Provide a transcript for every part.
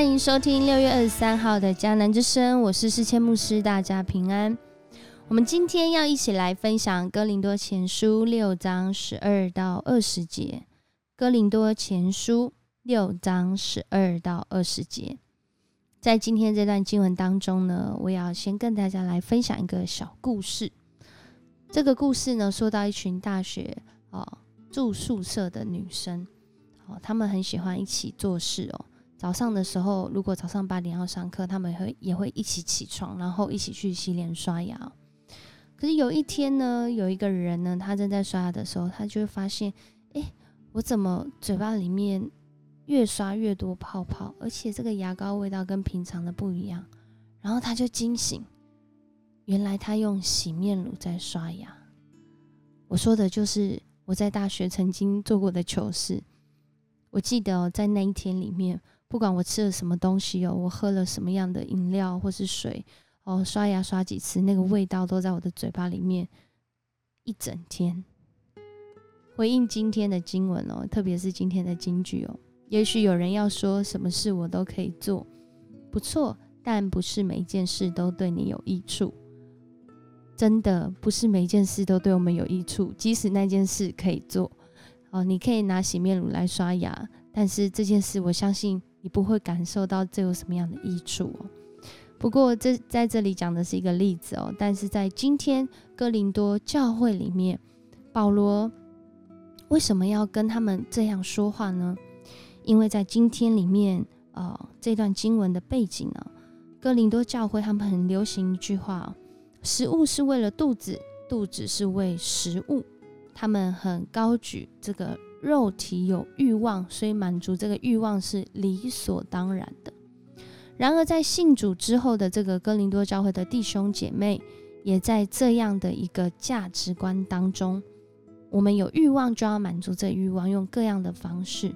欢迎收听六月二十三号的迦南之声，我是世谦牧师，大家平安。我们今天要一起来分享《哥林多前书》六章十二到二十节，《哥林多前书》六章十二到二十节。在今天这段经文当中呢，我要先跟大家来分享一个小故事。这个故事呢，说到一群大学哦住宿舍的女生，哦，她们很喜欢一起做事哦。早上的时候，如果早上八点要上课，他们会也会一起起床，然后一起去洗脸刷牙。可是有一天呢，有一个人呢，他正在刷牙的时候，他就会发现，哎，我怎么嘴巴里面越刷越多泡泡，而且这个牙膏味道跟平常的不一样。然后他就惊醒，原来他用洗面乳在刷牙。我说的就是我在大学曾经做过的糗事。我记得在那一天里面。不管我吃了什么东西哦，我喝了什么样的饮料或是水哦，刷牙刷几次，那个味道都在我的嘴巴里面一整天。回应今天的经文哦，特别是今天的金句哦，也许有人要说什么事我都可以做，不错，但不是每一件事都对你有益处。真的不是每件事都对我们有益处，即使那件事可以做哦，你可以拿洗面乳来刷牙，但是这件事我相信。你不会感受到这有什么样的益处哦。不过这在这里讲的是一个例子哦。但是在今天哥林多教会里面，保罗为什么要跟他们这样说话呢？因为在今天里面，呃，这段经文的背景呢，哥林多教会他们很流行一句话：食物是为了肚子，肚子是为食物。他们很高举这个。肉体有欲望，所以满足这个欲望是理所当然的。然而，在信主之后的这个哥林多教会的弟兄姐妹，也在这样的一个价值观当中，我们有欲望就要满足这欲望，用各样的方式。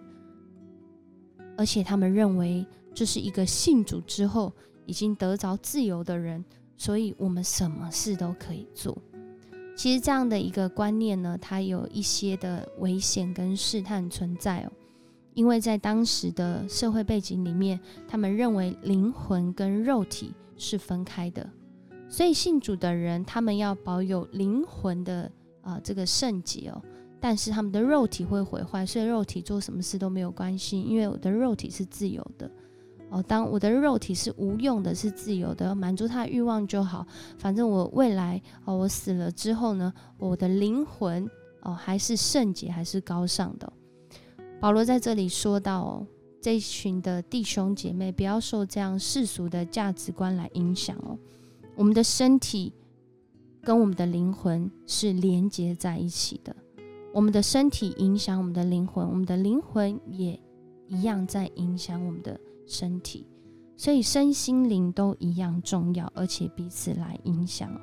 而且，他们认为这是一个信主之后已经得着自由的人，所以我们什么事都可以做。其实这样的一个观念呢，它有一些的危险跟试探存在哦。因为在当时的社会背景里面，他们认为灵魂跟肉体是分开的，所以信主的人他们要保有灵魂的啊这个圣洁哦，但是他们的肉体会毁坏，所以肉体做什么事都没有关系，因为我的肉体是自由的。哦，当我的肉体是无用的，是自由的，满足他的欲望就好。反正我未来哦，我死了之后呢，我的灵魂哦还是圣洁，还是高尚的。保罗在这里说到，哦，这一群的弟兄姐妹不要受这样世俗的价值观来影响哦。我们的身体跟我们的灵魂是连接在一起的，我们的身体影响我们的灵魂，我们的灵魂也一样在影响我们的。身体，所以身心灵都一样重要，而且彼此来影响哦。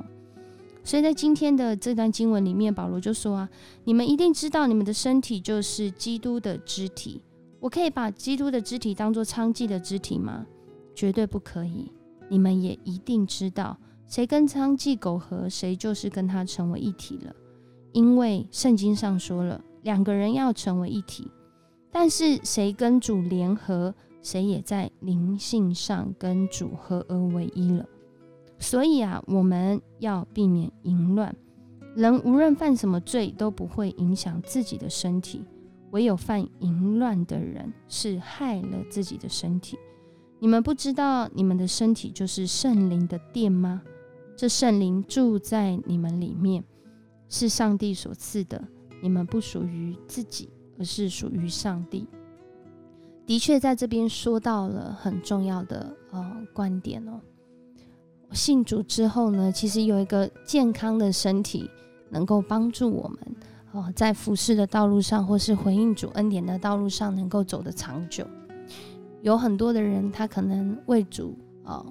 所以在今天的这段经文里面，保罗就说啊：“你们一定知道，你们的身体就是基督的肢体。我可以把基督的肢体当做娼妓的肢体吗？绝对不可以。你们也一定知道，谁跟娼妓苟合，谁就是跟他成为一体了。因为圣经上说了，两个人要成为一体。但是谁跟主联合？”谁也在灵性上跟主合而为一了，所以啊，我们要避免淫乱。人无论犯什么罪，都不会影响自己的身体；唯有犯淫乱的人，是害了自己的身体。你们不知道，你们的身体就是圣灵的殿吗？这圣灵住在你们里面，是上帝所赐的。你们不属于自己，而是属于上帝。的确，在这边说到了很重要的呃观点哦。信主之后呢，其实有一个健康的身体，能够帮助我们哦，在服侍的道路上，或是回应主恩典的道路上，能够走得长久。有很多的人，他可能为主哦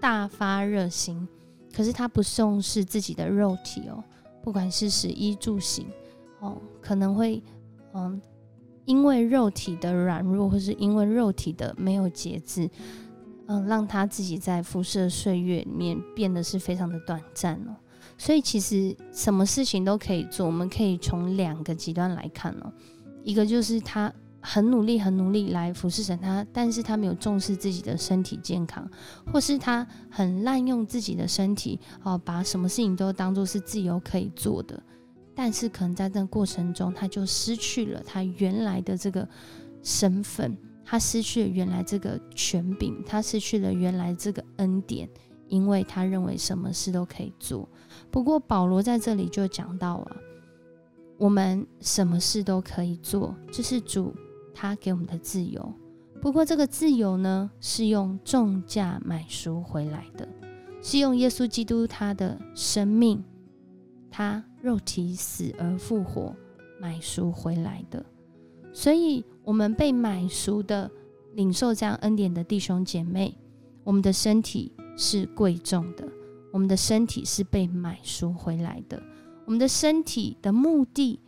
大发热心，可是他不重视自己的肉体哦，不管是食衣住行哦，可能会嗯。因为肉体的软弱，或是因为肉体的没有节制，嗯，让他自己在辐射岁月里面变得是非常的短暂哦。所以其实什么事情都可以做，我们可以从两个极端来看哦。一个就是他很努力、很努力来服侍神，他但是他没有重视自己的身体健康，或是他很滥用自己的身体，哦，把什么事情都当做是自由可以做的，但是可能在这个过程中，他就失去了他原来的这个身份，他失去了原来这个权柄，他失去了原来这个恩典，因为他认为什么事都可以做。不过保罗在这里就讲到啊，我们什么事都可以做，这是主。他给我们的自由，不过这个自由呢，是用重价买赎回来的，是用耶稣基督他的生命，他肉体死而复活买赎回来的。所以，我们被买赎的、领受这样恩典的弟兄姐妹，我们的身体是贵重的，我们的身体是被买赎回来的，我们的身体的目的。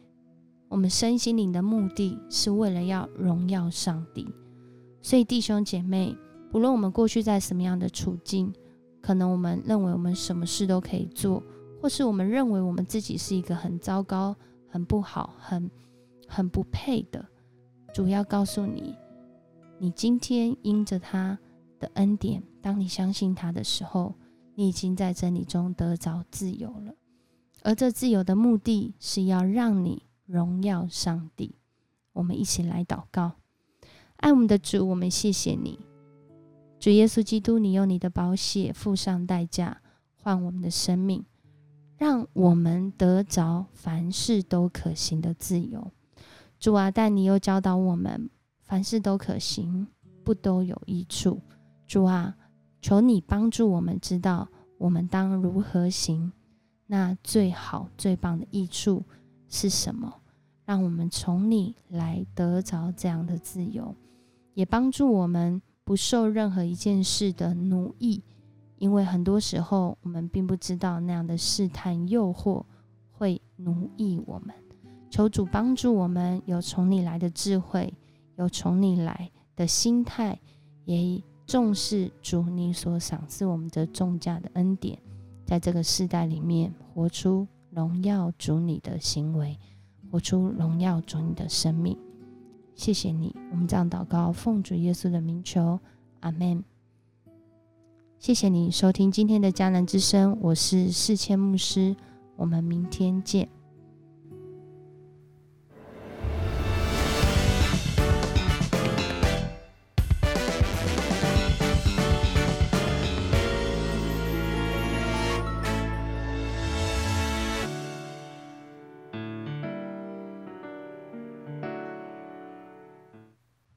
我们身心灵的目的是为了要荣耀上帝，所以弟兄姐妹，不论我们过去在什么样的处境，可能我们认为我们什么事都可以做，或是我们认为我们自己是一个很糟糕、很不好、很很不配的，主要告诉你，你今天因着他的恩典，当你相信他的时候，你已经在真理中得着自由了，而这自由的目的是要让你。荣耀上帝，我们一起来祷告。爱我们的主，我们谢谢你，主耶稣基督，你用你的宝血付上代价换我们的生命，让我们得着凡事都可行的自由。主啊，但你又教导我们，凡事都可行，不都有益处。主啊，求你帮助我们知道我们当如何行，那最好最棒的益处是什么？让我们从你来得着这样的自由，也帮助我们不受任何一件事的奴役，因为很多时候我们并不知道那样的试探诱惑会奴役我们。求主帮助我们有从你来的智慧，有从你来的心态，也重视主你所赏赐我们的重价的恩典，在这个世代里面活出荣耀主你的行为。活出荣耀主你的生命，谢谢你。我们这样祷告，奉主耶稣的名求，阿门。谢谢您收听今天的迦南之声，我是世谦牧师，我们明天见。